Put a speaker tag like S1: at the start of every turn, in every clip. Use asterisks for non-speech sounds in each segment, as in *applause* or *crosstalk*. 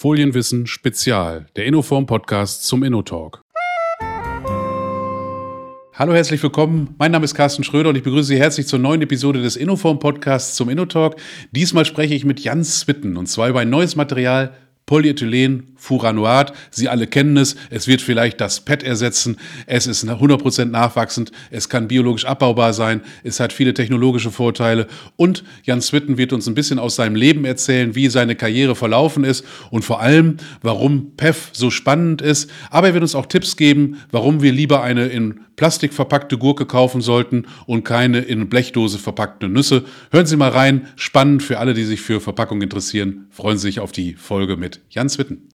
S1: Folienwissen Spezial, der Innoform Podcast zum InnoTalk. Hallo, herzlich willkommen. Mein Name ist Carsten Schröder und ich begrüße Sie herzlich zur neuen Episode des Innoform Podcasts zum InnoTalk. Diesmal spreche ich mit Jans Switten und zwar über ein neues Material Polyethylen, Furanoat, Sie alle kennen es, es wird vielleicht das PET ersetzen, es ist 100% nachwachsend, es kann biologisch abbaubar sein, es hat viele technologische Vorteile. Und Jan Switten wird uns ein bisschen aus seinem Leben erzählen, wie seine Karriere verlaufen ist und vor allem, warum PEF so spannend ist, aber er wird uns auch Tipps geben, warum wir lieber eine in Plastik verpackte Gurke kaufen sollten und keine in Blechdose verpackte Nüsse. Hören Sie mal rein, spannend für alle, die sich für Verpackung interessieren, freuen Sie sich auf die Folge mit Jans Witten.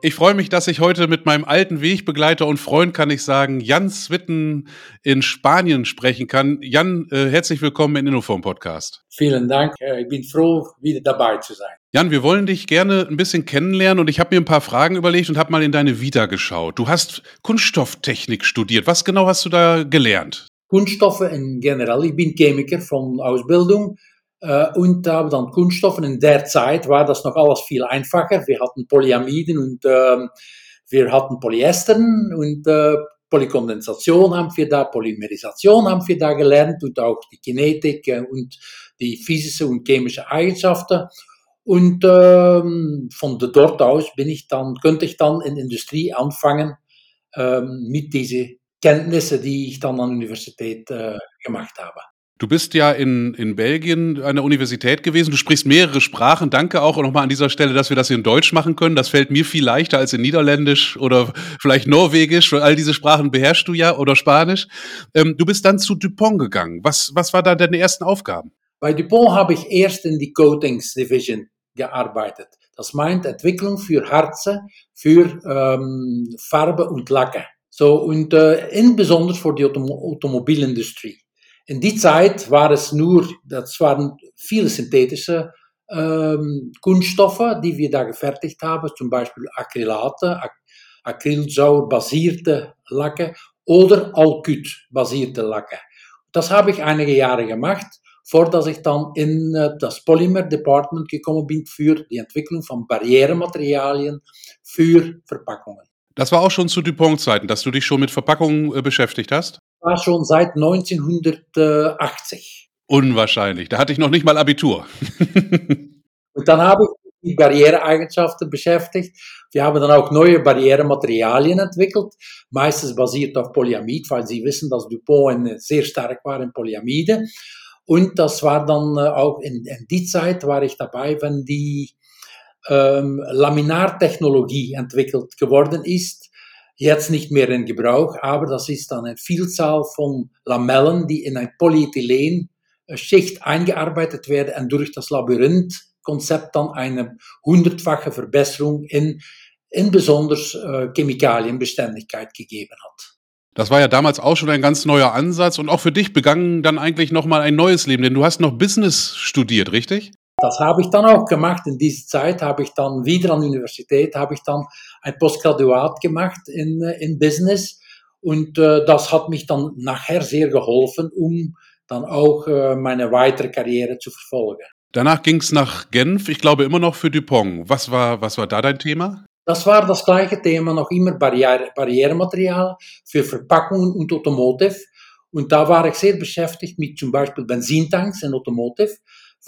S1: Ich freue mich, dass ich heute mit meinem alten Wegbegleiter und Freund, kann ich sagen, Jan Switten in Spanien sprechen kann. Jan, äh, herzlich willkommen in Innoform Podcast.
S2: Vielen Dank. Äh, ich bin froh, wieder dabei zu sein.
S1: Jan, wir wollen dich gerne ein bisschen kennenlernen und ich habe mir ein paar Fragen überlegt und habe mal in deine Vita geschaut. Du hast Kunststofftechnik studiert. Was genau hast du da gelernt?
S2: Kunststoffe in generell. Ich bin Chemiker von Ausbildung und habe dann Kunststoffen. In der Zeit war das noch alles viel einfacher. Wir hatten Polyamiden und äh, wir hatten Polyestern und äh, Polykondensation haben wir da, Polymerisation haben wir da gelernt und auch die Kinetik äh, und die physische und chemische Eigenschaften. Und ähm, von dort aus bin ich dann, könnte ich dann in Industrie anfangen ähm, mit diesen Kenntnissen, die ich dann an der Universität äh, gemacht habe.
S1: Du bist ja in, in Belgien an der Universität gewesen. Du sprichst mehrere Sprachen. Danke auch nochmal an dieser Stelle, dass wir das in Deutsch machen können. Das fällt mir viel leichter als in Niederländisch oder vielleicht Norwegisch. All diese Sprachen beherrschst du ja oder Spanisch. Ähm, du bist dann zu Dupont gegangen. Was, was war da deine ersten Aufgaben?
S2: Bei Dupont habe ich erst in die Coatings Division gearbeitet. Das meint Entwicklung für Harze, für ähm, Farbe und Lacke. So, und äh, insbesondere für die Autom Automobilindustrie. In die Zeit war es nur, das waren viele synthetische ähm, Kunststoffe, die wir da gefertigt haben, zum Beispiel Acrylate, Ac Acrylsäure-basierte Lacke oder Alkyd-basierte Lacke. Das habe ich einige Jahre gemacht, vor dass ich dann in äh, das Polymer Department gekommen bin für die Entwicklung von Barrierematerialien für Verpackungen.
S1: Das war auch schon zu Dupont-Zeiten, dass du dich schon mit Verpackungen äh, beschäftigt hast?
S2: War schon seit 1980.
S1: Unwahrscheinlich. Da hatte ich noch nicht mal Abitur. *laughs*
S2: Und dann habe ich die Barriereeigenschaften beschäftigt. Wir haben dann auch neue Barrierematerialien entwickelt, meistens basiert auf Polyamid, weil Sie wissen, dass Dupont sehr stark war in Polyamide. Und das war dann äh, auch in, in die Zeit war ich dabei, wenn die ähm, Laminartechnologie entwickelt geworden ist jetzt nicht mehr in Gebrauch, aber das ist dann eine Vielzahl von Lamellen, die in ein Polyethylenschicht eingearbeitet werden und durch das Labyrinth-Konzept dann eine hundertfache Verbesserung in, in besonders äh, Chemikalienbeständigkeit gegeben hat.
S1: Das war ja damals auch schon ein ganz neuer Ansatz und auch für dich begann dann eigentlich nochmal ein neues Leben, denn du hast noch Business studiert, richtig?
S2: Das habe ich dann auch gemacht. In dieser Zeit habe ich dann wieder an der Universität, habe ich dann ein Postgraduat gemacht in, äh, in Business. Und äh, das hat mich dann nachher sehr geholfen, um dann auch äh, meine weitere Karriere zu verfolgen.
S1: Danach ging es nach Genf, ich glaube immer noch für Dupont. Was war, was war da dein Thema?
S2: Das war das gleiche Thema, noch immer Barriere, Barrierematerial für Verpackungen und Automotive. Und da war ich sehr beschäftigt mit zum Beispiel Benzintanks in Automotive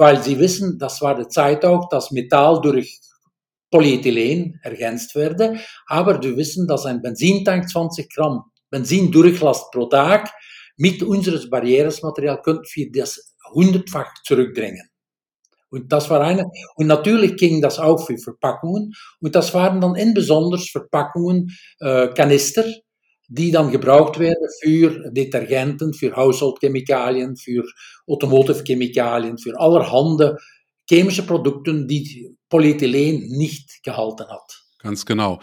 S2: weil sie wissen, das war die Zeit auch, dass Metall durch Polyethylen ergänzt werde. Aber wir wissen, dass ein Benzintank 20 Gramm Benzindurchlast pro Tag mit unseres Barrieresmaterial könnten wir eine, und natürlich ging das auch für Verpackungen. Und das waren dann insbesondere Verpackungen, äh, Kanister, die dann gebraucht werden für Detergenten, für Haushaltschemikalien, für Automotive-Chemikalien, für allerhande chemische Produkte, die Polyethylen nicht gehalten hat.
S1: Ganz genau.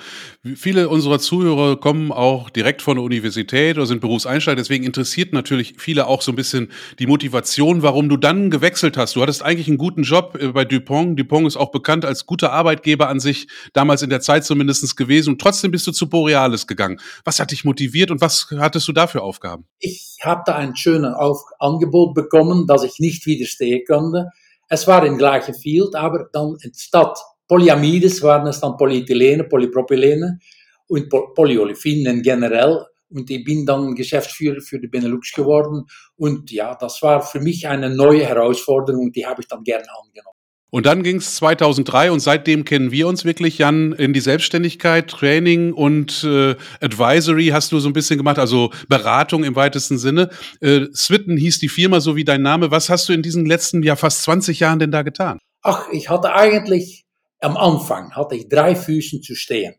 S1: Viele unserer Zuhörer kommen auch direkt von der Universität oder sind Berufseinsteiger. Deswegen interessiert natürlich viele auch so ein bisschen die Motivation, warum du dann gewechselt hast. Du hattest eigentlich einen guten Job äh, bei Dupont. Dupont ist auch bekannt als guter Arbeitgeber an sich, damals in der Zeit zumindest gewesen. Und trotzdem bist du zu Borealis gegangen. Was hat dich motiviert und was hattest du da für Aufgaben?
S2: Ich habe da ein schönes Angebot bekommen, das ich nicht widerstehen konnte. Es war im gleichen Field, aber dann statt Polyamides waren es dann Polyethylene, Polypropylene und Polyolefinen generell. Und ich bin dann Geschäftsführer für die Benelux geworden. Und ja, das war für mich eine neue Herausforderung die habe ich dann gerne angenommen.
S1: Und dann ging es 2003 und seitdem kennen wir uns wirklich, Jan, in die Selbstständigkeit, Training und äh, Advisory hast du so ein bisschen gemacht, also Beratung im weitesten Sinne. Äh, Switten hieß die Firma, so wie dein Name. Was hast du in diesen letzten, ja fast 20 Jahren denn da getan?
S2: Ach, ich hatte eigentlich am Anfang hatte ich drei Füßen zu stehen.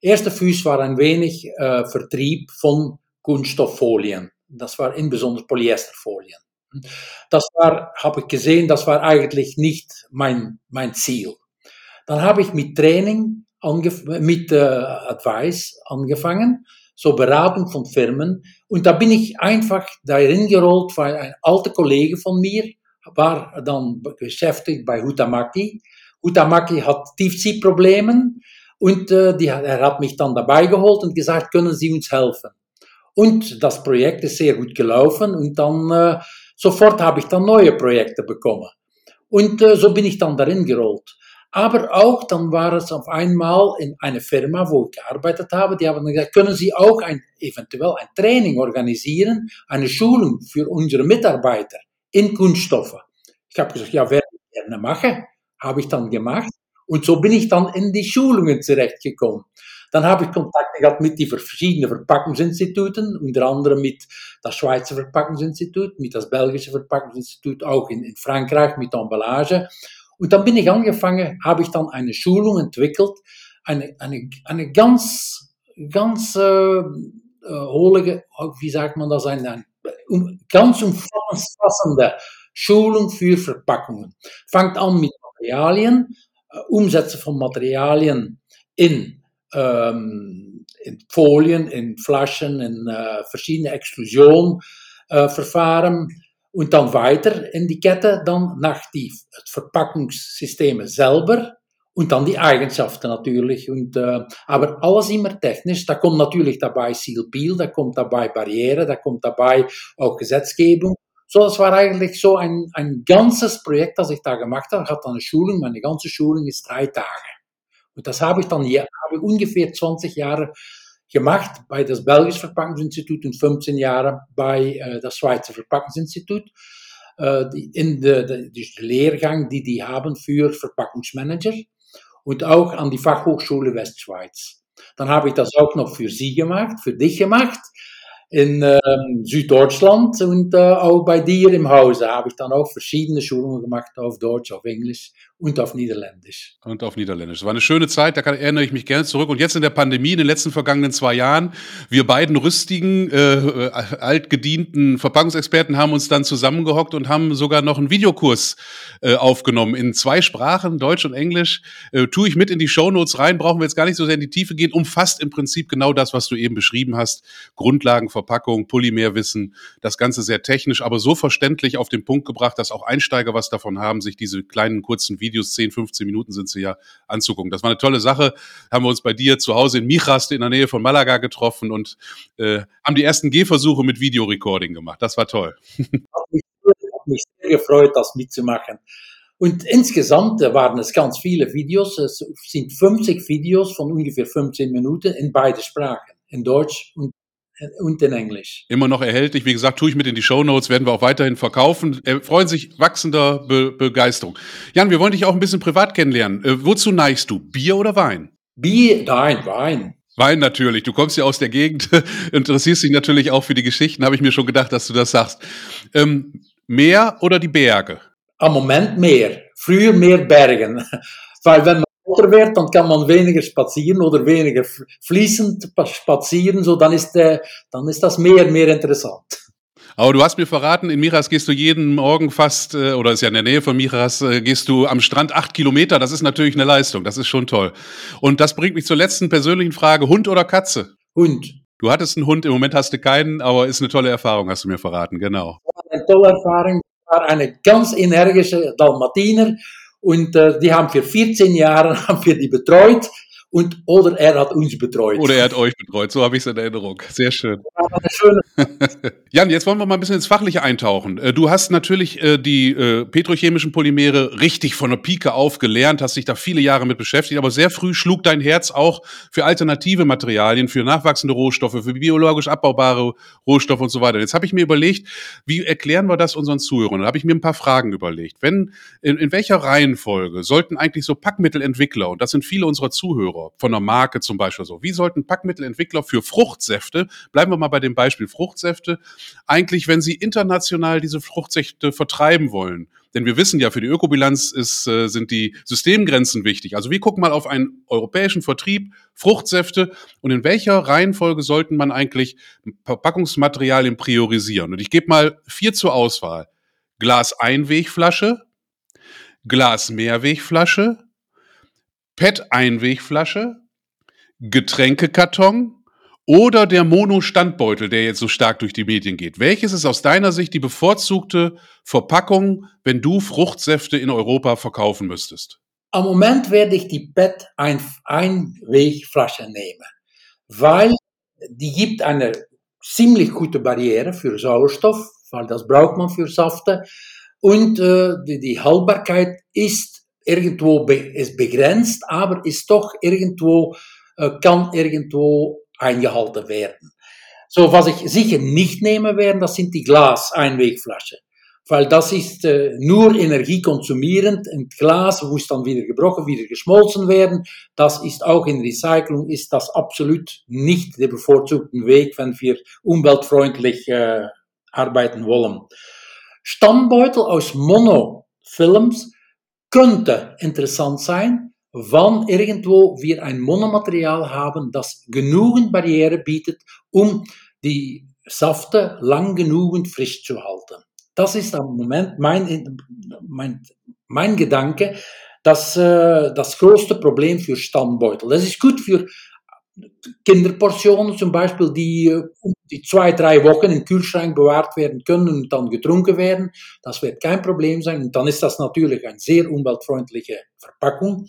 S2: Erster Fuß war ein wenig äh, Vertrieb von Kunststofffolien. Das war insbesondere Polyesterfolien. Das war, habe ich gesehen, das war eigentlich nicht mein, mein Ziel. Dann habe ich mit Training, mit äh, Advice angefangen, so Beratung von Firmen. Und da bin ich einfach darin gerollt, weil ein alter Kollege von mir war dann beschäftigt bei Hutamaki. Hutamaki hat Tiefziehprobleme und äh, die, er hat mich dann dabei geholt und gesagt, können Sie uns helfen? Und das Projekt ist sehr gut gelaufen und dann äh, Sofort habe ich dann neue Projekte bekommen. Und äh, so bin ich dann darin gerollt. Aber auch dann war es auf einmal in einer Firma, wo ich gearbeitet habe, die haben gesagt, können Sie auch ein, eventuell ein Training organisieren, eine Schulung für unsere Mitarbeiter in Kunststoffe. Ich habe gesagt, ja, werde ich gerne machen. Habe ich dann gemacht. Und so bin ich dann in die Schulungen zurechtgekommen. Dann habe ich Kontakt gehabt mit den verschiedenen Verpackungsinstituten, unter anderem mit das Schweizer Verpackungsinstitut, mit das belgische Verpackungsinstitut, auch in, in Frankreich mit Emballage. Und dann bin ich angefangen, habe ich dann eine Schulung entwickelt, eine, eine, eine ganz, ganz äh, holige, wie sagt man eine, eine um, ganz umfassende Schulung für Verpackungen. Fangt an mit Materialien, äh, Umsetzen von Materialien in ähm, in Folien, in Flaschen, in äh, verschiedene Exklusionverfahren äh, und dann weiter in die Kette, dann nach die Verpackungssysteme selber und dann die Eigenschaften natürlich. Und, äh, aber alles immer technisch. Da kommt natürlich dabei Seal Peel, da kommt dabei Barriere, da kommt dabei auch Gesetzgebung. So, das war eigentlich so ein, ein ganzes Projekt, das ich da gemacht habe. Ich hatte eine Schulung, meine ganze Schulung ist. Und das habe ich dann hier, habe ungefähr 20 Jahre gemacht bei das Belgische Verpackungsinstitut und 15 Jahre bei äh, das Schweizer Verpackungsinstitut. Äh, die, in de, de, de Lehrgang, die die haben für Verpackungsmanager und auch an die Fachhochschule Westschweiz. Dann habe ich das auch noch für Sie gemacht, für dich gemacht in ähm, Süddeutschland und äh, auch bei dir im Hause habe ich dann auch verschiedene Schulungen gemacht auf Deutsch, auf Englisch und auf Niederländisch.
S1: Und auf Niederländisch. Es war eine schöne Zeit, da kann, erinnere ich mich gerne zurück. Und jetzt in der Pandemie, in den letzten vergangenen zwei Jahren, wir beiden rüstigen, äh, altgedienten Verpackungsexperten haben uns dann zusammengehockt und haben sogar noch einen Videokurs äh, aufgenommen in zwei Sprachen, Deutsch und Englisch. Äh, tue ich mit in die Shownotes rein, brauchen wir jetzt gar nicht so sehr in die Tiefe gehen, umfasst im Prinzip genau das, was du eben beschrieben hast. Grundlagen Verpackung, Polymerwissen, das Ganze sehr technisch, aber so verständlich auf den Punkt gebracht, dass auch Einsteiger was davon haben, sich diese kleinen kurzen Videos, 10, 15 Minuten sind sie ja, anzugucken. Das war eine tolle Sache. Haben wir uns bei dir zu Hause in Michast in der Nähe von Malaga getroffen und äh, haben die ersten Gehversuche mit Videorecording gemacht. Das war toll. *laughs*
S2: Hat mich, hat mich sehr gefreut, das mitzumachen. Und insgesamt waren es ganz viele Videos. Es sind 50 Videos von ungefähr 15 Minuten in beide Sprachen, in Deutsch und und in Englisch.
S1: Immer noch erhältlich. Wie gesagt, tue ich mit in die Show Notes, werden wir auch weiterhin verkaufen. Freuen sich wachsender Be Begeisterung. Jan, wir wollen dich auch ein bisschen privat kennenlernen. Äh, wozu neigst du? Bier oder Wein?
S2: Bier, nein, Wein.
S1: Wein natürlich. Du kommst ja aus der Gegend, *laughs* interessierst dich natürlich auch für die Geschichten, habe ich mir schon gedacht, dass du das sagst. Ähm, Meer oder die Berge?
S2: Am Moment Meer. Früher mehr Bergen. *laughs* Weil wenn man älter wird, dann kann man weniger spazieren oder weniger fließend spazieren, so dann ist, der, dann ist das mehr, mehr interessant.
S1: Aber du hast mir verraten, in Miras gehst du jeden Morgen fast, äh, oder ist ja in der Nähe von Miras, äh, gehst du am Strand acht Kilometer. Das ist natürlich eine Leistung. Das ist schon toll. Und das bringt mich zur letzten persönlichen Frage. Hund oder Katze?
S2: Hund.
S1: Du hattest einen Hund, im Moment hast du keinen, aber ist eine tolle Erfahrung, hast du mir verraten, genau.
S2: Eine tolle Erfahrung, war eine ganz energische Dalmatiner und äh, die haben für 14 Jahre *laughs* haben wir die betreut. Und oder er hat uns betreut.
S1: Oder er hat euch betreut, so habe ich es in Erinnerung. Sehr schön. *laughs* Jan, jetzt wollen wir mal ein bisschen ins Fachliche eintauchen. Äh, du hast natürlich äh, die äh, petrochemischen Polymere richtig von der Pike auf gelernt, hast dich da viele Jahre mit beschäftigt, aber sehr früh schlug dein Herz auch für alternative Materialien, für nachwachsende Rohstoffe, für biologisch abbaubare Rohstoffe und so weiter. Jetzt habe ich mir überlegt, wie erklären wir das unseren Zuhörern? Da habe ich mir ein paar Fragen überlegt. Wenn, in, in welcher Reihenfolge sollten eigentlich so Packmittelentwickler, und das sind viele unserer Zuhörer, von einer Marke zum Beispiel so. Wie sollten Packmittelentwickler für Fruchtsäfte, bleiben wir mal bei dem Beispiel Fruchtsäfte, eigentlich, wenn sie international diese Fruchtsäfte vertreiben wollen? Denn wir wissen ja, für die Ökobilanz ist, äh, sind die Systemgrenzen wichtig. Also wir gucken mal auf einen europäischen Vertrieb, Fruchtsäfte und in welcher Reihenfolge sollten man eigentlich Verpackungsmaterialien priorisieren? Und ich gebe mal vier zur Auswahl. Glas-Einwegflasche, Glas-Mehrwegflasche, PET-Einwegflasche, Getränkekarton oder der Mono-Standbeutel, der jetzt so stark durch die Medien geht. Welches ist aus deiner Sicht die bevorzugte Verpackung, wenn du Fruchtsäfte in Europa verkaufen müsstest?
S2: Am Moment werde ich die PET-Einwegflasche nehmen, weil die gibt eine ziemlich gute Barriere für Sauerstoff, weil das braucht man für Safte. Und äh, die, die Haltbarkeit ist irgendwo be ist begrenzt, aber ist doch irgendwo, äh, kann irgendwo eingehalten werden. So, was ich sicher nicht nehmen werde, das sind die Glas-Einwegflaschen. Weil das ist äh, nur energiekonsumierend. Ein Glas muss dann wieder gebrochen, wieder geschmolzen werden. Das ist auch in Recycling, ist das absolut nicht der bevorzugte Weg, wenn wir umweltfreundlich äh, arbeiten wollen. Stammbeutel aus Monofilms könnte interessant sein, wann irgendwo wir ein Monomaterial haben, das genügend Barriere bietet, um die Safte lang genug frisch zu halten. Das ist am Moment mein, mein, mein Gedanke, das, äh, das größte Problem für Stammbeutel. Das ist gut für Kinderportionen zum Beispiel, die, äh, die zwei, drei Wochen im Kühlschrank bewahrt werden können und dann getrunken werden. Das wird kein Problem sein. Und dann ist das natürlich eine sehr umweltfreundliche Verpackung.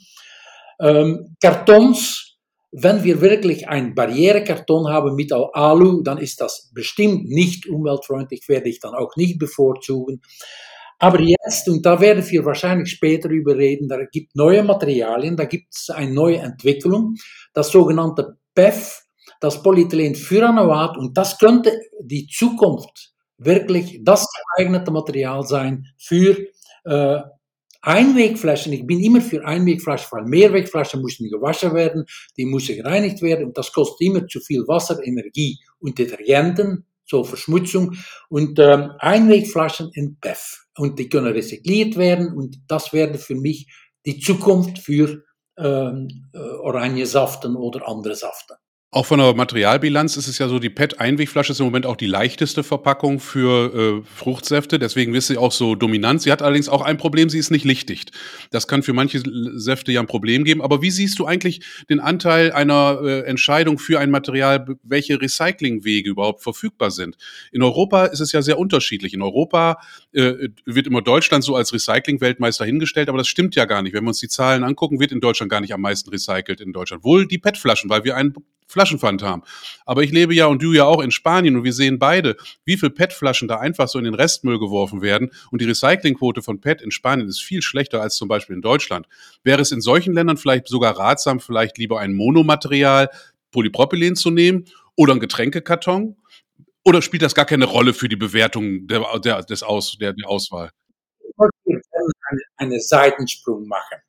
S2: Ähm, Kartons, wenn wir wirklich ein Barrierekarton haben mit Alu, dann ist das bestimmt nicht umweltfreundlich, werde ich dann auch nicht bevorzugen. Aber jetzt, und da werden wir wahrscheinlich später überreden, da gibt neue Materialien, da gibt es eine neue Entwicklung, das sogenannte PEF, das Polyethylenfuranoat, und das könnte die Zukunft wirklich das geeignete Material sein für äh, Einwegflaschen. Ich bin immer für Einwegflaschen, weil Mehrwegflaschen müssen gewaschen werden, die müssen gereinigt werden und das kostet immer zu viel Wasser, Energie und Detergenten, so Verschmutzung. Und ähm, Einwegflaschen in PEF und die können recycliert werden und das wäre für mich die Zukunft für ähm, äh, Oranjesaften oder andere Saften.
S1: Auch von der Materialbilanz ist es ja so, die PET-Einwegflasche ist im Moment auch die leichteste Verpackung für äh, Fruchtsäfte. Deswegen ist sie auch so dominant. Sie hat allerdings auch ein Problem, sie ist nicht lichtdicht. Das kann für manche Säfte ja ein Problem geben. Aber wie siehst du eigentlich den Anteil einer äh, Entscheidung für ein Material, welche Recyclingwege überhaupt verfügbar sind? In Europa ist es ja sehr unterschiedlich. In Europa äh, wird immer Deutschland so als Recycling-Weltmeister hingestellt, aber das stimmt ja gar nicht. Wenn wir uns die Zahlen angucken, wird in Deutschland gar nicht am meisten recycelt in Deutschland. Wohl die PET-Flaschen, weil wir einen Flaschenpfand haben. Aber ich lebe ja und du ja auch in Spanien und wir sehen beide, wie viel PET-Flaschen da einfach so in den Restmüll geworfen werden. Und die Recyclingquote von PET in Spanien ist viel schlechter als zum Beispiel in Deutschland. Wäre es in solchen Ländern vielleicht sogar ratsam, vielleicht lieber ein Monomaterial, Polypropylen zu nehmen oder ein Getränkekarton? Oder spielt das gar keine Rolle für die Bewertung der, der, des Aus, der, der Auswahl?
S2: Ich möchte einen, einen Seitensprung machen.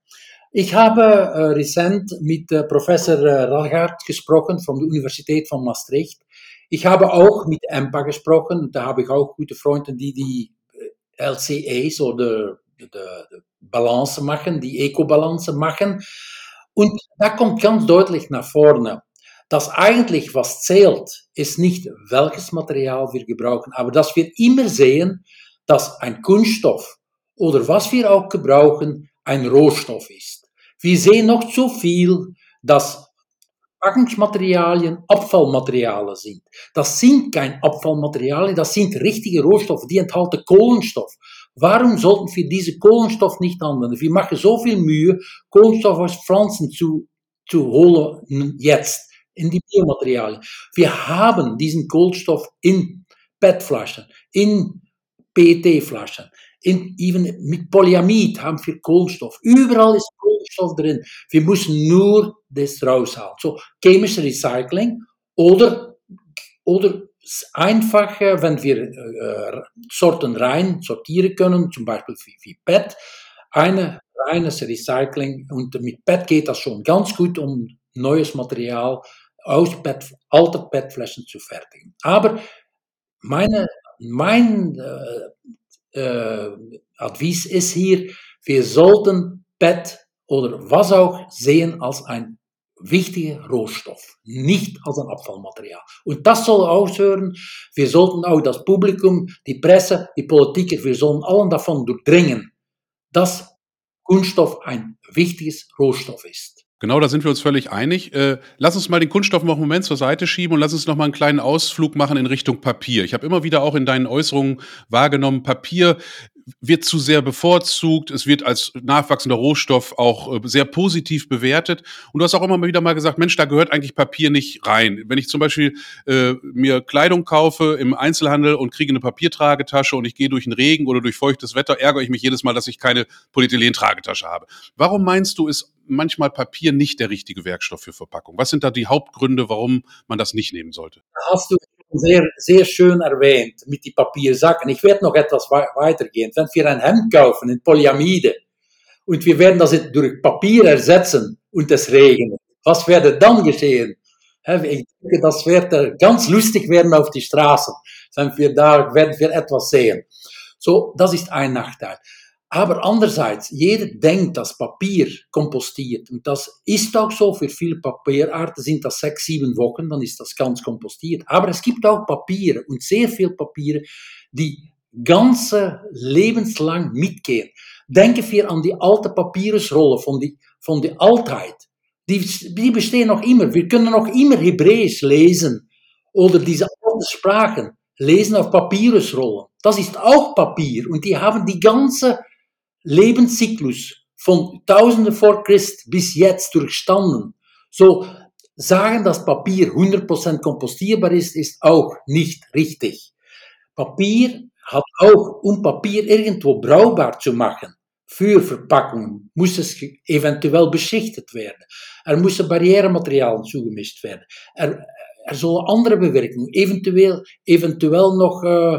S2: Ich habe äh, recent mit äh, Professor äh, Ragard gesprochen von der Universität von Maastricht. Ich habe auch mit EMPA gesprochen. Da habe ich auch gute Freunde, die die LCAs oder die, die Balance machen, die Eco-Balance machen. Und da kommt ganz deutlich nach vorne, dass eigentlich was zählt, ist nicht welches Material wir gebrauchen, aber dass wir immer sehen, dass ein Kunststoff oder was wir auch gebrauchen, ein Rohstoff ist. Wir sehen noch zu viel, dass Verpackungsmaterialien Abfallmaterialien sind. Das sind kein Abfallmaterialien, das sind richtige Rohstoffe, die enthalten Kohlenstoff. Warum sollten wir diese Kohlenstoff nicht anwenden? Wir machen so viel Mühe, Kohlenstoff aus Pflanzen zu zu holen jetzt in die Biomaterialien. Wir haben diesen Kohlenstoff in PET-Flaschen, in PET-Flaschen, in, even mit Polyamid haben wir Kohlenstoff. Überall ist Kohlenstoff drin. Wir müssen nur das rausholen. So, chemische Recycling oder, oder einfach, wenn wir äh, Sorten rein sortieren können, zum Beispiel wie, PET, eine reines Recycling und mit PET geht das schon ganz gut, um neues Material aus PET, alter PET-Flaschen zu fertigen. Aber meine, mein äh, äh, Advies ist hier, wir sollten PET oder was auch sehen als ein wichtiger Rohstoff, nicht als ein Abfallmaterial. Und das soll aufhören. Wir sollten auch das Publikum, die Presse, die Politiker, wir sollen allen davon durchdringen, dass Kunststoff ein wichtiges Rohstoff ist.
S1: Genau, da sind wir uns völlig einig. Äh, lass uns mal den Kunststoff noch einen Moment zur Seite schieben und lass uns noch mal einen kleinen Ausflug machen in Richtung Papier. Ich habe immer wieder auch in deinen Äußerungen wahrgenommen, Papier wird zu sehr bevorzugt, es wird als nachwachsender Rohstoff auch äh, sehr positiv bewertet. Und du hast auch immer wieder mal gesagt, Mensch, da gehört eigentlich Papier nicht rein. Wenn ich zum Beispiel äh, mir Kleidung kaufe im Einzelhandel und kriege eine Papiertragetasche und ich gehe durch den Regen oder durch feuchtes Wetter, ärgere ich mich jedes Mal, dass ich keine Polyethylen-Tragetasche habe. Warum meinst du, ist manchmal Papier nicht der richtige Werkstoff für Verpackung? Was sind da die Hauptgründe, warum man das nicht nehmen sollte?
S2: Hast du sehr, sehr schön erwähnt mit den Papiersacken. Ich werde noch etwas weitergehen. Wenn wir ein Hemd kaufen in Polyamide und wir werden das durch Papier ersetzen und es regnet, was werde dann geschehen? Ich denke, das wird ganz lustig werden auf die Straßen, wenn wir da werden wir etwas sehen. So, das ist ein Nachteil. Aber andererseits, jeder denkt, dass Papier kompostiert. Und das ist auch so. Für viele Papierarten sind das sechs, sieben Wochen, dann ist das ganz kompostiert. Aber es gibt auch Papiere und sehr viele Papiere, die ganze lebenslang mitgehen. Denken wir an die alte Papyrusrolle von die, von die Altheit. Die, die bestehen noch immer. Wir können noch immer Hebräisch lesen oder diese alten Sprachen lesen auf Papyrusrollen. Das ist auch Papier und die haben die ganze Lebenszyklus von Tausenden vor Christ bis jetzt durchstanden. So sagen, dass Papier 100% kompostierbar ist, ist auch nicht richtig. Papier hat auch, um Papier irgendwo brauchbar zu machen, für Verpackungen, muss es eventuell beschichtet werden. Er müssen Barrierematerialien zugemischt werden. Er, er soll andere Bewerkungen, eventuell, eventuell noch äh,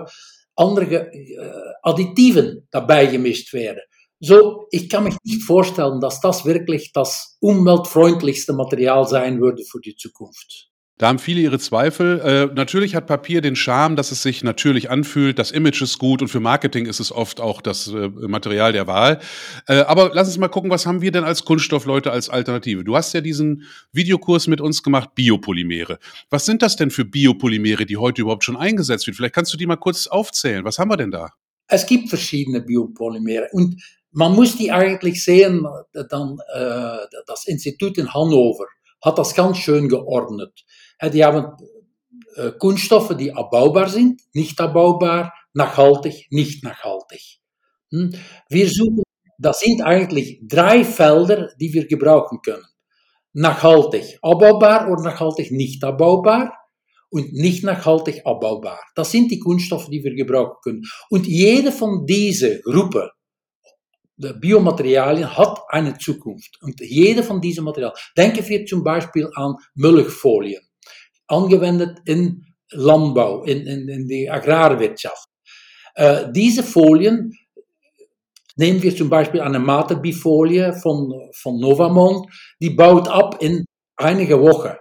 S2: andere äh, Additiven dabei gemischt werden. So, ich kann mich nicht vorstellen, dass das wirklich das umweltfreundlichste Material sein würde für die Zukunft.
S1: Da haben viele ihre Zweifel. Äh, natürlich hat Papier den Charme, dass es sich natürlich anfühlt. Das Image ist gut und für Marketing ist es oft auch das äh, Material der Wahl. Äh, aber lass uns mal gucken, was haben wir denn als Kunststoffleute als Alternative? Du hast ja diesen Videokurs mit uns gemacht, Biopolymere. Was sind das denn für Biopolymere, die heute überhaupt schon eingesetzt werden? Vielleicht kannst du die mal kurz aufzählen. Was haben wir denn da?
S2: Es gibt verschiedene Biopolymere und man muss die eigentlich sehen, dann, äh, das Institut in Hannover hat das ganz schön geordnet. Die haben äh, Kunststoffe, die abbaubar sind, nicht abbaubar, nachhaltig, nicht nachhaltig. Hm? Wir suchen, das sind eigentlich drei Felder, die wir gebrauchen können. Nachhaltig abbaubar oder nachhaltig nicht abbaubar und nicht nachhaltig abbaubar. Das sind die Kunststoffe, die wir gebrauchen können. Und jede von diesen Gruppen Biomaterialien hat eine Zukunft. Und jede von diesen Materialien, denken wir zum Beispiel an Milchfolien, angewendet in Landbau, in, in, in die Agrarwirtschaft. Äh, diese Folien, nehmen wir zum Beispiel eine Materbifolie von, von Novamont, die baut ab in einige Wochen.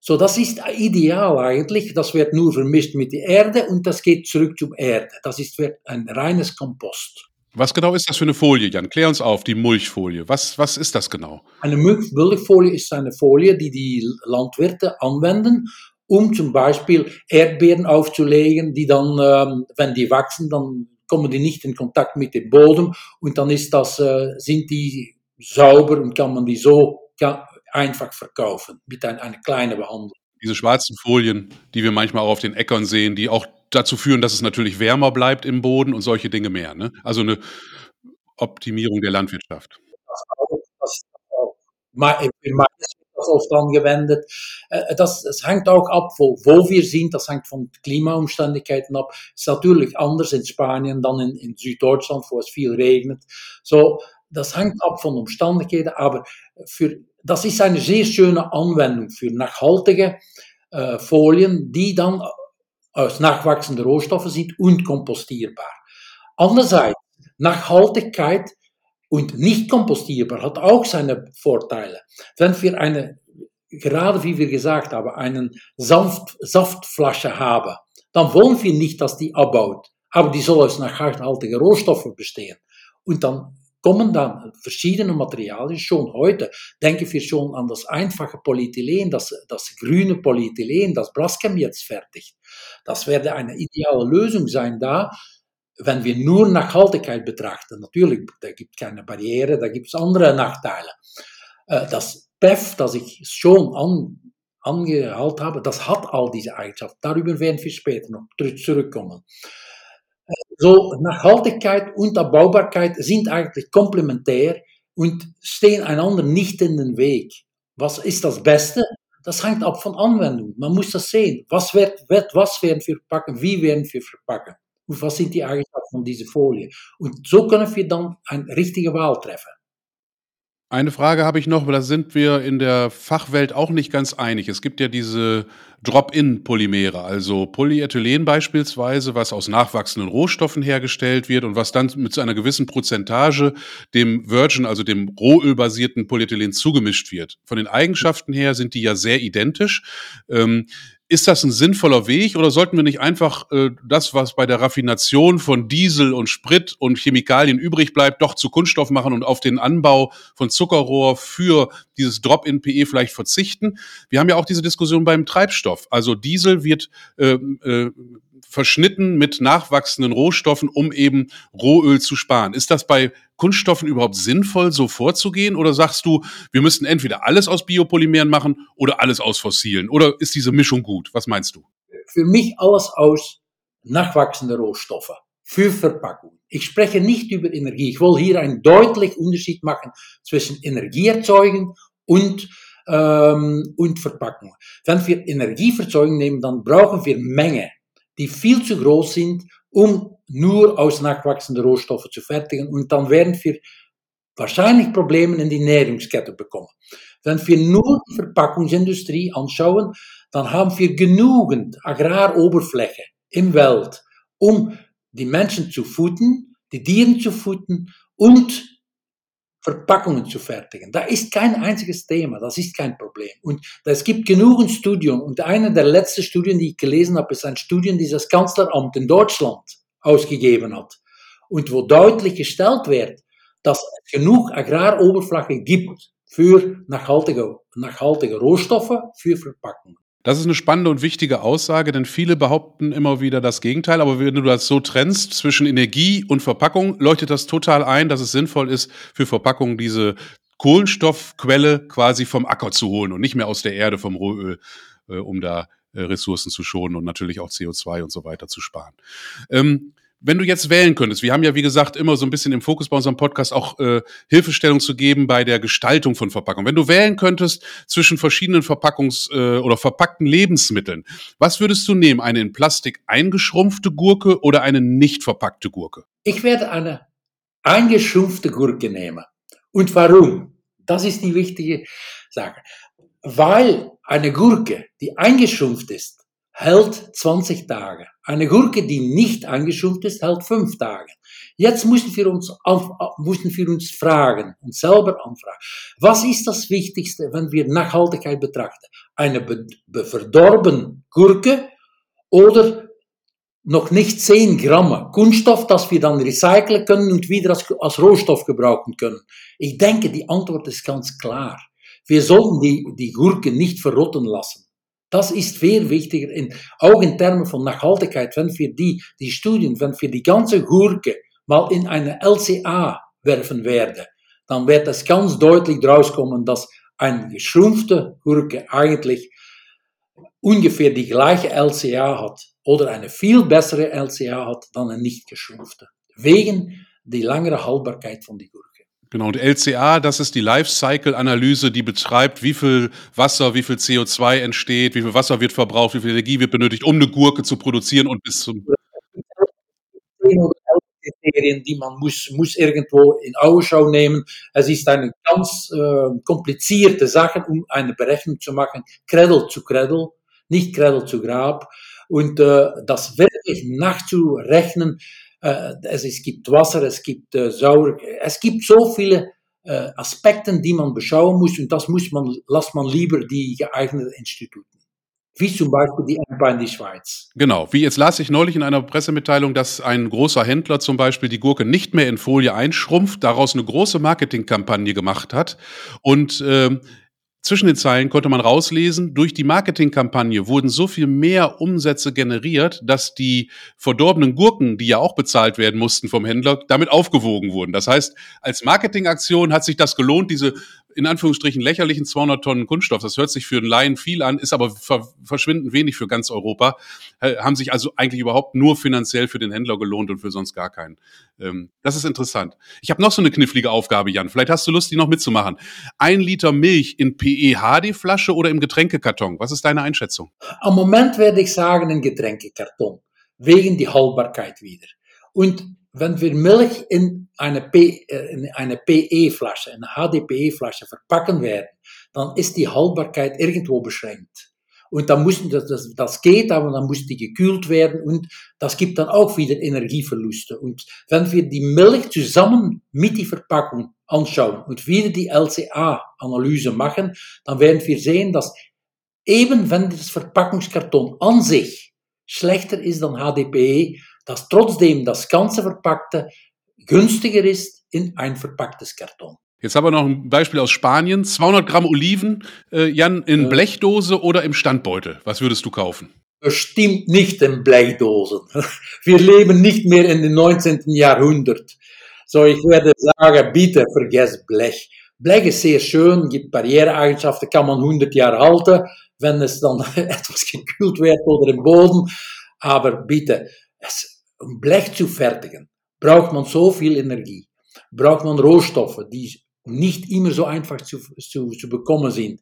S2: So, das ist ideal eigentlich. Das wird nur vermischt mit der Erde und das geht zurück zur Erde. Das ist wird ein reines Kompost.
S1: Was genau ist das für eine Folie, Jan? Klär uns auf, die Mulchfolie. Was, was ist das genau?
S2: Eine Mulchfolie ist eine Folie, die die Landwirte anwenden, um zum Beispiel Erdbeeren aufzulegen, die dann, ähm, wenn die wachsen, dann kommen die nicht in Kontakt mit dem Boden und dann ist das, äh, sind die sauber und kann man die so einfach verkaufen mit einer eine kleinen Behandlung.
S1: Diese schwarzen Folien, die wir manchmal auch auf den Äckern sehen, die auch dazu führen, dass es natürlich wärmer bleibt im Boden und solche Dinge mehr. Ne? Also eine Optimierung der Landwirtschaft. Das auch, das
S2: auch. das oft angewendet. Äh, das, das hängt auch ab, wo, wo wir sind, das hängt von Klimaumständigkeiten ab. Es ist natürlich anders in Spanien dann in, in Süddeutschland, wo es viel regnet. So, das hängt ab von Umstandigkeiten, aber für, das ist eine sehr schöne Anwendung für nachhaltige äh, Folien, die dann aus nachwachsenden Rohstoffen sind und kompostierbar. Andererseits, Nachhaltigkeit und nicht kompostierbar hat auch seine Vorteile. Wenn wir eine, gerade wie wir gesagt haben, einen Saft, Saftflasche haben, dann wollen wir nicht, dass die abbaut, aber die soll aus nachhaltigen Rohstoffen bestehen. Und dann kommen dann verschiedene Materialien schon heute. Denken wir schon an das einfache Polyethylen, das, das grüne Polyethylen, das Braskem jetzt fertigt. Das werde eine ideale Lösung sein da, wenn wir nur Nachhaltigkeit betrachten. Natürlich, da gibt keine Barriere, da gibt es andere Nachteile. Äh, das PEF, das ich schon an, angehalten habe, das hat all diese Eigenschaften. Darüber werden wir später noch zurückkommen. So, Nachhaltigkeit und Abbaubarkeit sind eigentlich komplementär und stehen einander nicht in den Weg. Was ist das Beste? Das hängt ab von Anwendung. Man muss das sehen. Was, wird, wird, was werden wir verpacken? Wie werden wir verpacken? Und was sind die Eigenschaften von dieser Folie? Und so können wir dann eine richtige Wahl treffen.
S1: Eine Frage habe ich noch, weil da sind wir in der Fachwelt auch nicht ganz einig. Es gibt ja diese Drop-in-Polymere, also Polyethylen beispielsweise, was aus nachwachsenden Rohstoffen hergestellt wird und was dann mit einer gewissen Prozentage dem Virgin, also dem rohölbasierten Polyethylen zugemischt wird. Von den Eigenschaften her sind die ja sehr identisch. Ähm, ist das ein sinnvoller Weg oder sollten wir nicht einfach äh, das, was bei der Raffination von Diesel und Sprit und Chemikalien übrig bleibt, doch zu Kunststoff machen und auf den Anbau von Zuckerrohr für dieses Drop-in-PE vielleicht verzichten? Wir haben ja auch diese Diskussion beim Treibstoff. Also Diesel wird äh, äh, verschnitten mit nachwachsenden Rohstoffen, um eben Rohöl zu sparen. Ist das bei Kunststoffen überhaupt sinnvoll, so vorzugehen? Oder sagst du, wir müssten entweder alles aus Biopolymeren machen oder alles aus fossilen? Oder ist diese Mischung gut? Was meinst du?
S2: Für mich alles aus nachwachsenden Rohstoffen für Verpackung. Ich spreche nicht über Energie. Ich will hier einen deutlichen Unterschied machen zwischen Energieerzeugen und, ähm, und Verpackung. Wenn wir Energieverzeugung nehmen, dann brauchen wir Menge, die viel zu groß sind, um nur aus nachwachsenden Rohstoffen zu fertigen. Und dann werden wir wahrscheinlich Probleme in die Nährungskette bekommen. Wenn wir nur die Verpackungsindustrie anschauen, dann haben wir genügend Agraroberfläche im Welt, um die Menschen zu futtern, die Tiere zu futtern und Verpackungen zu fertigen. Da ist kein einziges Thema, das ist kein Problem. Und es gibt genügend Studien. Und eine der letzten Studien, die ich gelesen habe, ist eine Studie, die das Kanzleramt in Deutschland ausgegeben hat. Und wo deutlich gestellt wird, dass es genug Agraroberfläche gibt für nachhaltige, nachhaltige Rohstoffe, für Verpackungen.
S1: Das ist eine spannende und wichtige Aussage, denn viele behaupten immer wieder das Gegenteil. Aber wenn du das so trennst zwischen Energie und Verpackung, leuchtet das total ein, dass es sinnvoll ist, für Verpackungen diese Kohlenstoffquelle quasi vom Acker zu holen und nicht mehr aus der Erde, vom Rohöl, äh, um da äh, Ressourcen zu schonen und natürlich auch CO2 und so weiter zu sparen. Ähm, wenn du jetzt wählen könntest, wir haben ja wie gesagt immer so ein bisschen im Fokus bei unserem Podcast auch äh, Hilfestellung zu geben bei der Gestaltung von Verpackungen. Wenn du wählen könntest zwischen verschiedenen Verpackungs- äh, oder verpackten Lebensmitteln, was würdest du nehmen? Eine in Plastik eingeschrumpfte Gurke oder eine nicht verpackte Gurke?
S2: Ich werde eine eingeschrumpfte Gurke nehmen. Und warum? Das ist die wichtige Sache. Weil eine Gurke, die eingeschrumpft ist, hält 20 Tage. Eine Gurke, die nicht eingeschrumpft ist, hält 5 Tage. Jetzt müssen wir uns, müssen wir uns fragen, uns selber anfragen, was ist das Wichtigste, wenn wir Nachhaltigkeit betrachten? Eine verdorbene Gurke oder noch nicht 10 Gramm Kunststoff, das wir dann recyceln können und wieder als, als Rohstoff gebrauchen können? Ich denke, die Antwort ist ganz klar. Wir sollten die, die Gurke nicht verrotten lassen. Das ist viel wichtiger, in, auch in Termen von Nachhaltigkeit, wenn wir die, die Studien, wenn wir die ganze Gurke mal in eine LCA werfen werden, dann wird es ganz deutlich rauskommen, dass eine geschrumpfte Gurke eigentlich ungefähr die gleiche LCA hat oder eine viel bessere LCA hat dann eine nicht geschrumpfte. Wegen die langere Haltbarkeit von die Gurke.
S1: Genau, und LCA, das ist die Lifecycle-Analyse, die betreibt, wie viel Wasser, wie viel CO2 entsteht, wie viel Wasser wird verbraucht, wie viel Energie wird benötigt, um eine Gurke zu produzieren und bis zum
S2: Kriterien, die man muss, muss irgendwo in Augenschau nehmen. Es ist eine ganz äh, komplizierte Sache, um eine Berechnung zu machen, Cradle zu Cradle, nicht Cradle zu Grab. Und äh, das wirklich nachzurechnen, äh, es, gibt Wasser, es gibt äh, Sauer, es gibt so viele äh, Aspekte, die man beschauen muss und das muss man, lasst man lieber die geeigneten Instituten. Wie zum Beispiel die EMPA in die Schweiz.
S1: Genau, wie jetzt las ich neulich in einer Pressemitteilung, dass ein großer Händler zum Beispiel die Gurke nicht mehr in Folie einschrumpft, daraus eine große Marketingkampagne gemacht hat und ähm, zwischen den Zeilen konnte man rauslesen, durch die Marketingkampagne wurden so viel mehr Umsätze generiert, dass die verdorbenen Gurken, die ja auch bezahlt werden mussten vom Händler, damit aufgewogen wurden. Das heißt, als Marketingaktion hat sich das gelohnt, diese in Anführungsstrichen lächerlichen 200 Tonnen Kunststoff, das hört sich für einen Laien viel an, ist aber ver verschwindend wenig für ganz Europa, haben sich also eigentlich überhaupt nur finanziell für den Händler gelohnt und für sonst gar keinen. Ähm, das ist interessant. Ich habe noch so eine knifflige Aufgabe, Jan. Vielleicht hast du Lust, die noch mitzumachen. Ein Liter Milch in PEHD-Flasche oder im Getränkekarton? Was ist deine Einschätzung?
S2: Am Moment werde ich sagen, ein Getränkekarton. Wegen die Haltbarkeit wieder. Und wenn wir Milch in eine, P, in eine PE-Flasche, eine HDPE-Flasche verpacken werden, dann ist die Haltbarkeit irgendwo beschränkt. Und dann muss, das, das, das geht, aber dann muss die gekühlt werden und das gibt dann auch wieder Energieverluste. Und wenn wir die Milch zusammen mit die Verpackung anschauen und wieder die LCA-Analyse machen, dann werden wir sehen, dass eben wenn das Verpackungskarton an sich schlechter ist dan HDPE, dass trotzdem das ganze Verpackte günstiger ist in ein verpacktes Karton.
S1: Jetzt haben wir noch ein Beispiel aus Spanien. 200 Gramm Oliven, äh, Jan, in Blechdose oder im Standbeutel. Was würdest du kaufen?
S2: Bestimmt nicht in Blechdosen. *laughs* Wir leben nicht mehr in dem 19. Jahrhundert. So, ich werde sagen, bitte vergesst Blech. Blech ist sehr schön, gibt Barriereeigenschaften, kann man 100 Jahre halten, wenn es dann *laughs* etwas gekühlt wird oder im Boden. Aber bitte, es, um Blech zu fertigen, braucht man so viel Energie, braucht man Rohstoffe, die nicht immer so einfach zu, zu, zu bekommen sind.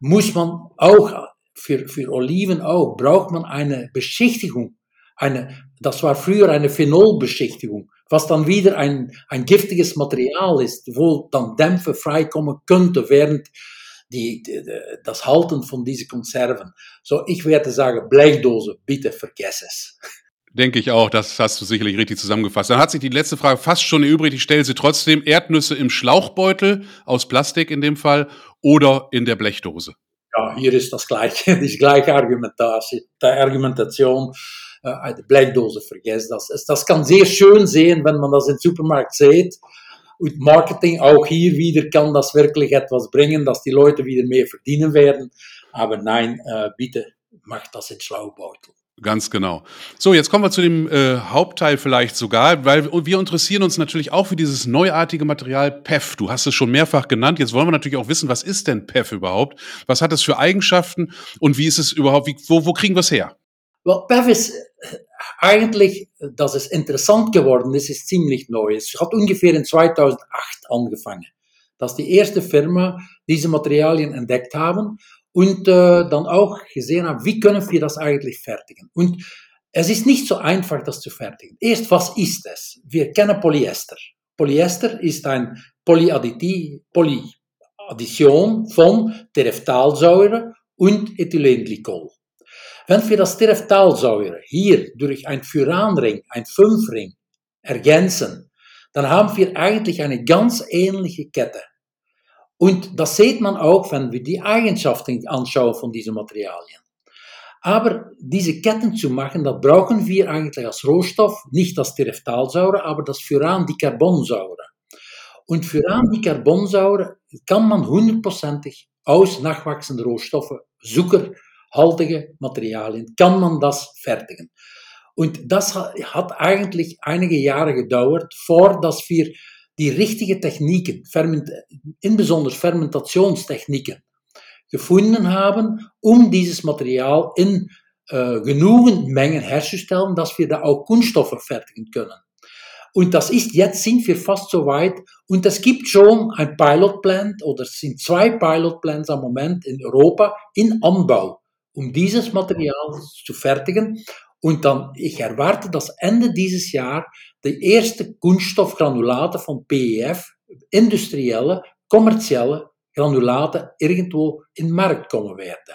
S2: Muss man auch, für, für Oliven auch, braucht man eine Beschichtigung. Eine, das war früher eine Phenolbeschichtigung, was dann wieder ein, ein giftiges Material ist, wo dann Dämpfe freikommen könnte während die, die, das Halten von diesen Konserven. So, ich werde sagen, Blechdose, bitte vergess es. *laughs*
S1: Denke ich auch, das hast du sicherlich richtig zusammengefasst. Dann hat sich die letzte Frage fast schon erübrigt. Ich stelle sie trotzdem. Erdnüsse im Schlauchbeutel, aus Plastik in dem Fall, oder in der Blechdose?
S2: Ja, hier ist das gleiche, *laughs* die gleiche Argumentation. Die Argumentation äh, die Blechdose vergessen. Das, das kann sehr schön sehen, wenn man das im Supermarkt sieht. Und Marketing, auch hier wieder, kann das wirklich etwas bringen, dass die Leute wieder mehr verdienen werden. Aber nein, äh, bitte macht das in Schlauchbeutel.
S1: Ganz genau. So, jetzt kommen wir zu dem äh, Hauptteil vielleicht sogar, weil wir interessieren uns natürlich auch für dieses neuartige Material PEF. Du hast es schon mehrfach genannt. Jetzt wollen wir natürlich auch wissen, was ist denn PEF überhaupt? Was hat es für Eigenschaften und wie ist es überhaupt, wie, wo, wo kriegen wir es her?
S2: Well, PEF ist äh, eigentlich, dass es interessant geworden ist, ist ziemlich neu. Es hat ungefähr in 2008 angefangen, dass die erste Firma diese Materialien entdeckt haben und äh, dann auch gesehen wie können wir das eigentlich fertigen. Und es ist nicht so einfach, das zu fertigen. Erst, was ist es? Wir kennen Polyester. Polyester ist ein Polyaddition von Tereftalsäure und Ethylenglycol. Wenn wir das Tereftalsäure hier durch ein Furanring, ein Fünfring, ergänzen, dann haben wir eigentlich eine ganz ähnliche Kette. Und das sieht man auch, wenn wir die Eigenschaften anschauen von diesen Materialien. Aber diese Ketten zu machen, da brauchen wir eigentlich als Rohstoff nicht das Tereftalsäure, aber das Furandicarbonsäure. Und Furandicarbonsäure kann man hundertprozentig aus nachwachsenden Rohstoffen, zuckerhaltige Materialien, kann man das fertigen. Und das hat eigentlich einige Jahre gedauert, vor dass wir die richtigen Techniken, insbesondere Fermentationstechniken, gefunden haben, um dieses Material in äh, genügend Mengen herzustellen, dass wir da auch Kunststoffe fertigen können. Und das ist, jetzt sind wir fast so weit. Und es gibt schon ein Pilotplant oder es sind zwei Pilotplants am Moment in Europa in Anbau, um dieses Material zu fertigen. Und dann, ich erwarte, dass Ende dieses Jahr die erste Kunststoffgranulate von PEF, industrielle, kommerzielle Granulate, irgendwo in Markt kommen werden.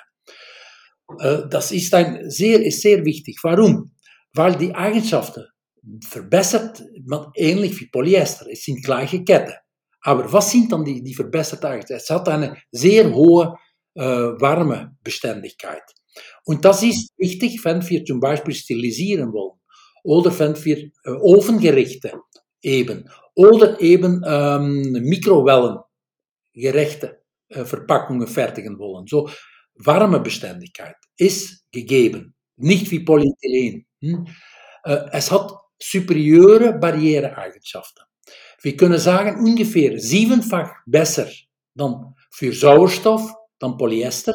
S2: Äh, das ist, ein sehr, ist sehr wichtig. Warum? Weil die Eigenschaften verbessert, ähnlich wie Polyester, es sind gleiche Ketten. Aber was sind dann die, die verbesserte Eigenschaften? Es hat eine sehr hohe äh, Wärmebeständigkeit. Und das ist wichtig, wenn wir zum Beispiel stilisieren wollen oder wenn wir äh, Ofengerichte eben oder eben ähm, Mikrowellengerechte äh, Verpackungen fertigen wollen. So Wärmebeständigkeit ist gegeben, nicht wie Polyethylen. Hm? Äh, es hat superieure Barriereeigenschaften. Wir können sagen, ungefähr siebenfach besser dann für Sauerstoff, dann Polyester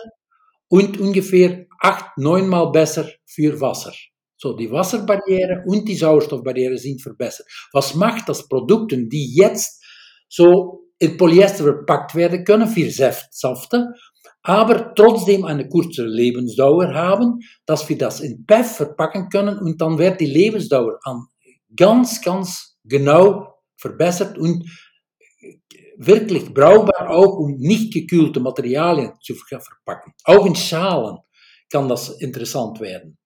S2: und ungefähr acht, neunmal besser für Wasser. So, die Wasserbarriere und die Sauerstoffbarriere sind verbessert. Was macht das Produkte, die jetzt so in Polyester verpackt werden können, für Saften, aber trotzdem eine kurze Lebensdauer haben, dass wir das in PEF verpacken können und dann wird die Lebensdauer an ganz, ganz genau verbessert und wirklich brauchbar auch, um nicht gekühlte Materialien zu verpacken. Auch in Schalen kann das interessant werden.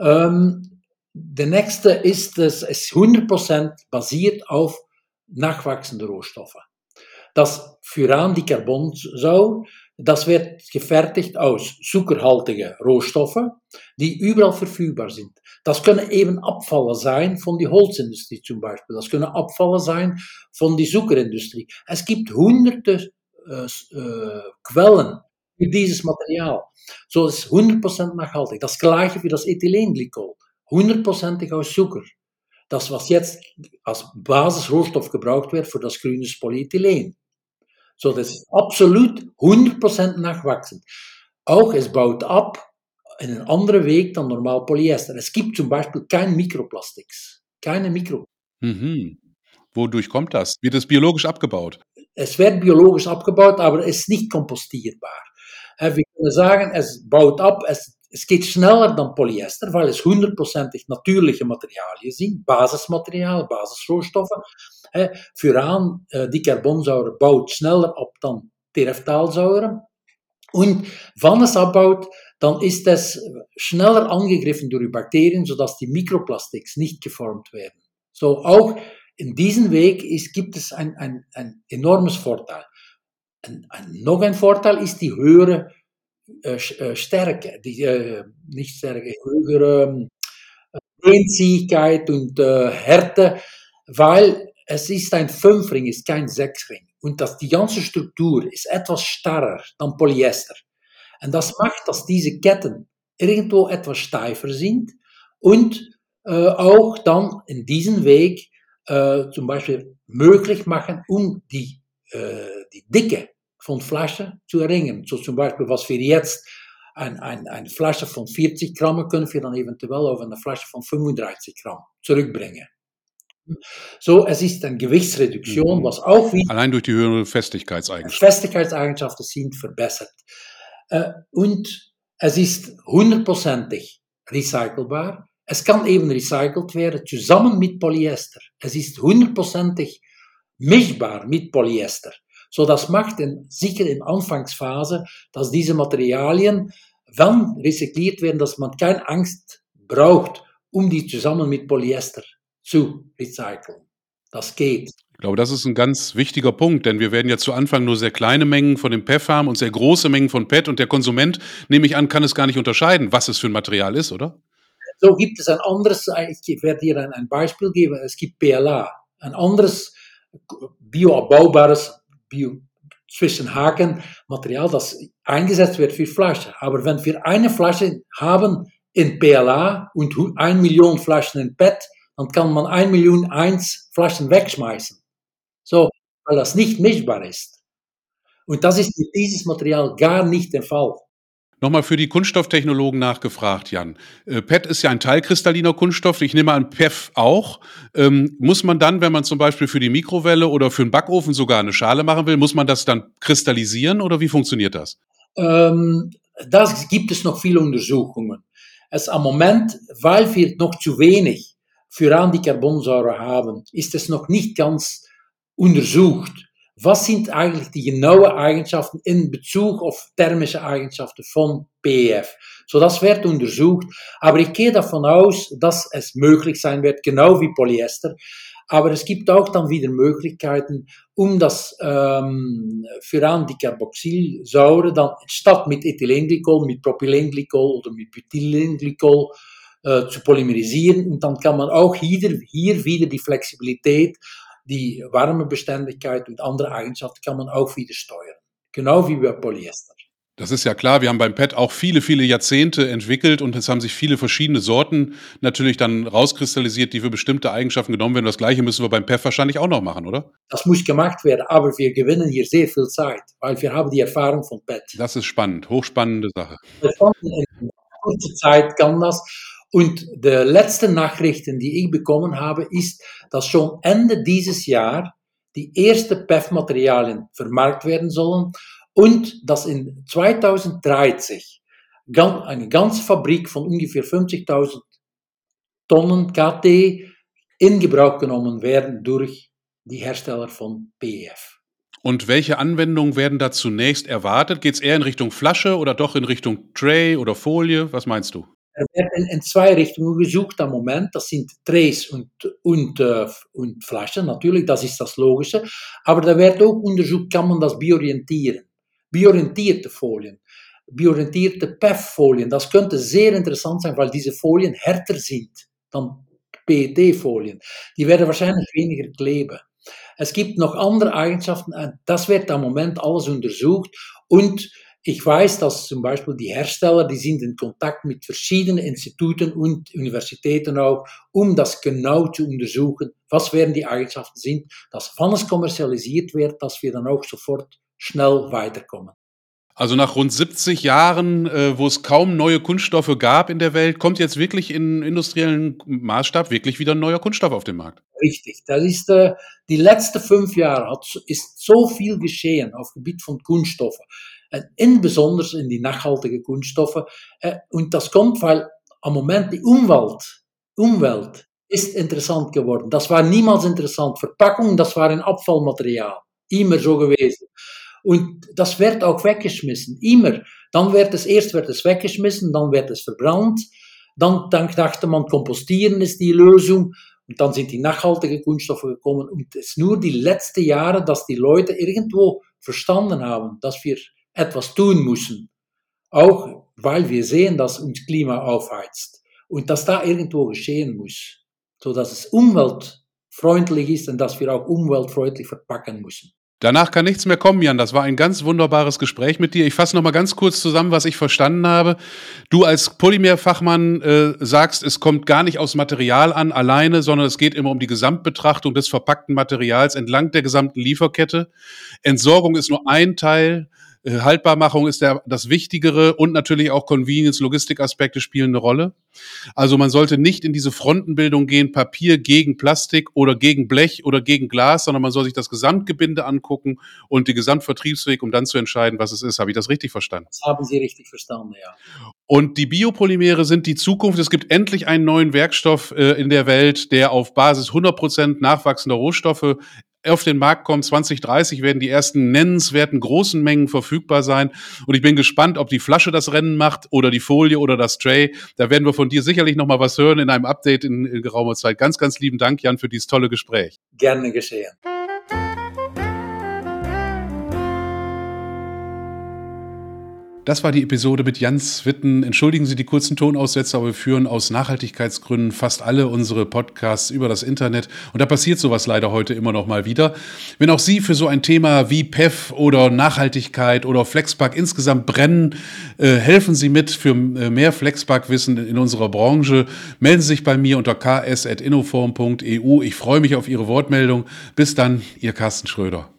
S2: Ähm, der nächste ist, es ist 100% basiert auf nachwachsende Rohstoffe. Das Furan Dicarbonsäure das wird gefertigt aus zuckerhaltigen Rohstoffen, die überall verfügbar sind. Das können eben Abfälle sein von der Holzindustrie zum Beispiel. Das können Abfälle sein von der Zuckerindustrie. Es gibt hunderte äh, äh, Quellen für dieses Material. So ist 100% nachhaltig. Das gleiche wie das Ethylenglycol. 100%ig aus Zucker. Das, was jetzt als Basisrohstoff gebraucht wird für das grüne Polyethylen. So, das ist absolut 100% nachwachsend. Auch es baut ab in einen anderen Weg dann normal Polyester. Es gibt zum Beispiel kein Mikroplastiks. Keine Mikro.
S1: Mhm. Wodurch kommt das? Wird es biologisch abgebaut?
S2: Es wird biologisch abgebaut, aber es ist nicht kompostierbar. Können sagen, es baut ab, es, es geht schneller dann Polyester, weil es hundertprozentig natürliche Materialien sind, Basismaterial, Basisrohstoffe. Furan, äh, die Carbonsäure baut schneller ab dann Tereftalsäure. Und wenn es abbaut, dann ist es schneller angegriffen durch Bakterien, sodass die Mikroplastiks nicht geformt werden. So auch in diesem Weg ist, gibt es ein, ein, ein enormes Vorteil. Ein, ein, noch ein Vorteil ist die höhere äh, äh Stärke, die, äh, nicht Stärke, höhere äh, Dehnzähigkeit und Härte, weil es ist ein Fünfring, ist kein Sechsring. Und das, die ganze Struktur ist etwas starrer dann Polyester. Und das macht, dass diese Ketten irgendwo etwas steifer sind und auch dann in diesem Weg zum Beispiel möglich machen, um die, die Dicke von Flaschen zu erringen. So zum Beispiel, was wir jetzt, ein, ein, eine Flasche von 40 Gramm können wir dann eventuell auf eine Flasche von 35 Gramm zurückbringen. So, es ist eine Gewichtsreduktion, mhm. was auch
S1: wie Allein durch die höhere Festigkeitseigenschaften.
S2: Festigkeitseigenschaften sind verbessert. Äh, und es ist hundertprozentig recycelbar. Es kann eben recycelt werden zusammen mit Polyester. Es ist hundertprozentig mischbar mit Polyester. So, das macht in, sicher in Anfangsphase, dass diese Materialien, wenn recycliert werden, dass man keine Angst braucht, um die zusammen mit Polyester zu recyceln. Das geht.
S1: Ich glaube, das ist ein ganz wichtiger Punkt, denn wir werden ja zu Anfang nur sehr kleine Mengen von dem PEF haben und sehr große Mengen von PET und der Konsument, nehme ich an, kann es gar nicht unterscheiden, was es für ein Material ist, oder?
S2: So gibt es ein anderes, ich werde hier ein, ein Beispiel geben, es gibt PLA, ein anderes bioabbaubares, bio, zwischen Haken Material, das eingesetzt wird für Flaschen. Aber wenn wir eine Flasche haben in PLA und ein Million Flaschen in PET, dann kann man 1 Million 1 Flaschen wegschmeißen. So, weil das nicht mischbar ist. Und das ist mit dieses Material gar nicht der Fall.
S1: Nochmal für die Kunststofftechnologen nachgefragt, Jan. Äh, PET ist ja ein teilkristalliner Kunststoff. Ich nehme an, PEF auch. Ähm, muss man dann, wenn man zum Beispiel für die Mikrowelle oder für den Backofen sogar eine Schale machen will, muss man das dann kristallisieren oder wie funktioniert das?
S2: Ähm, das gibt es noch viele Untersuchungen. Es am Moment, weil wir noch zu wenig für Anticarbonsäure haben, ist es noch nicht ganz untersucht was sind eigentlich die genauen Eigenschaften in Bezug auf thermische Eigenschaften von PEF? So, das wird untersucht, aber ich gehe davon aus, dass es möglich sein wird, genau wie Polyester. Aber es gibt auch dann wieder Möglichkeiten, um das ähm, Anticarboxylsäure dann statt mit Ethylenglykol, mit Propylenglykol oder mit Butylenglycol äh, zu polymerisieren. Und dann kann man auch hier, hier die Flexibilität die Wärmebeständigkeit und andere Eigenschaften kann man auch wieder steuern. Genau wie bei Polyester.
S1: Das ist ja klar. Wir haben beim PET auch viele, viele Jahrzehnte entwickelt und es haben sich viele verschiedene Sorten natürlich dann rauskristallisiert, die für bestimmte Eigenschaften genommen werden. Das Gleiche müssen wir beim PEF wahrscheinlich auch noch machen, oder?
S2: Das muss gemacht werden, aber wir gewinnen hier sehr viel Zeit, weil wir haben die Erfahrung von PET.
S1: Das ist spannend, hochspannende Sache.
S2: In kurzer Zeit kann das und die letzten Nachrichten, die ich bekommen habe, ist, dass schon Ende dieses Jahr die ersten PEF-Materialien vermarkt werden sollen und dass in 2030 eine ganze Fabrik von ungefähr 50.000 Tonnen KT in Gebrauch genommen werden durch die Hersteller von PEF.
S1: Und welche Anwendungen werden da zunächst erwartet? Geht es eher in Richtung Flasche oder doch in Richtung Tray oder Folie? Was meinst du?
S2: Er werden in zwei Richtungen gesucht am Moment. Das sind Trays und, und, und Flaschen, natürlich, das ist das Logische. Aber da wird auch untersucht, kann man das biorientieren. Biorientierte Folien, biorientierte PEF-Folien, das könnte sehr interessant sein, weil diese Folien härter sind dann PET-Folien. Die werden wahrscheinlich weniger kleben. Es gibt noch andere Eigenschaften, das wird am Moment alles untersucht und ich weiß, dass zum Beispiel die Hersteller, die sind in Kontakt mit verschiedenen Instituten und Universitäten auch, um das genau zu untersuchen, was werden die Eigenschaften sind, dass wann es kommerzialisiert wird, dass wir dann auch sofort schnell weiterkommen.
S1: Also nach rund 70 Jahren, äh, wo es kaum neue Kunststoffe gab in der Welt, kommt jetzt wirklich in industriellen Maßstab wirklich wieder ein neuer Kunststoff auf den Markt.
S2: Richtig, das ist äh, die letzten fünf Jahre hat, ist so viel geschehen auf Gebiet von Kunststoffen insbesondere in die nachhaltigen Kunststoffe. Und das kommt, weil am Moment die Umwelt, Umwelt ist interessant geworden. Das war niemals interessant. Verpackung, das war ein Abfallmaterial. Immer so gewesen. Und das wird auch weggeschmissen. Immer. Dann wird es, erst wird es weggeschmissen, dann wird es verbrannt. Dann, dann dachte man, kompostieren ist die Lösung. Und dann sind die nachhaltigen Kunststoffe gekommen. Und es ist nur die letzten Jahre, dass die Leute irgendwo verstanden haben, dass wir etwas tun müssen. Auch weil wir sehen, dass uns Klima aufheizt und dass da irgendwo geschehen muss, so dass es umweltfreundlich ist und dass wir auch umweltfreundlich verpacken müssen.
S1: Danach kann nichts mehr kommen, Jan. Das war ein ganz wunderbares Gespräch mit dir. Ich fasse noch mal ganz kurz zusammen, was ich verstanden habe. Du als Polymerfachmann äh, sagst, es kommt gar nicht aus Material an alleine, sondern es geht immer um die Gesamtbetrachtung des verpackten Materials entlang der gesamten Lieferkette. Entsorgung ist nur ein Teil. Äh, Haltbarmachung ist der, das Wichtigere und natürlich auch Convenience, Logistikaspekte spielen eine Rolle. Also man sollte nicht in diese Frontenbildung gehen, Papier gegen Plastik oder gegen Blech oder gegen Glas, sondern man soll sich das Gesamtgebinde angucken und die Gesamtvertriebsweg, um dann zu entscheiden, was es ist. Habe ich das richtig verstanden?
S2: Das haben Sie richtig verstanden, ja.
S1: Und die Biopolymere sind die Zukunft. Es gibt endlich einen neuen Werkstoff äh, in der Welt, der auf Basis 100% nachwachsender Rohstoffe auf den Markt kommt. 2030 werden die ersten nennenswerten großen Mengen verfügbar sein. Und ich bin gespannt, ob die Flasche das Rennen macht oder die Folie oder das Tray. Da werden wir von dir sicherlich noch mal was hören in einem Update in, in geraumer Zeit. Ganz, ganz lieben Dank, Jan, für dieses tolle Gespräch.
S2: Gerne geschehen.
S1: Das war die Episode mit Jans Witten. Entschuldigen Sie die kurzen Tonaussätze, aber wir führen aus Nachhaltigkeitsgründen fast alle unsere Podcasts über das Internet. Und da passiert sowas leider heute immer noch mal wieder. Wenn auch Sie für so ein Thema wie PEF oder Nachhaltigkeit oder Flexpack insgesamt brennen, äh, helfen Sie mit für äh, mehr Flexpack-Wissen in unserer Branche. Melden Sie sich bei mir unter ks.innoform.eu. Ich freue mich auf Ihre Wortmeldung. Bis dann, Ihr Carsten Schröder.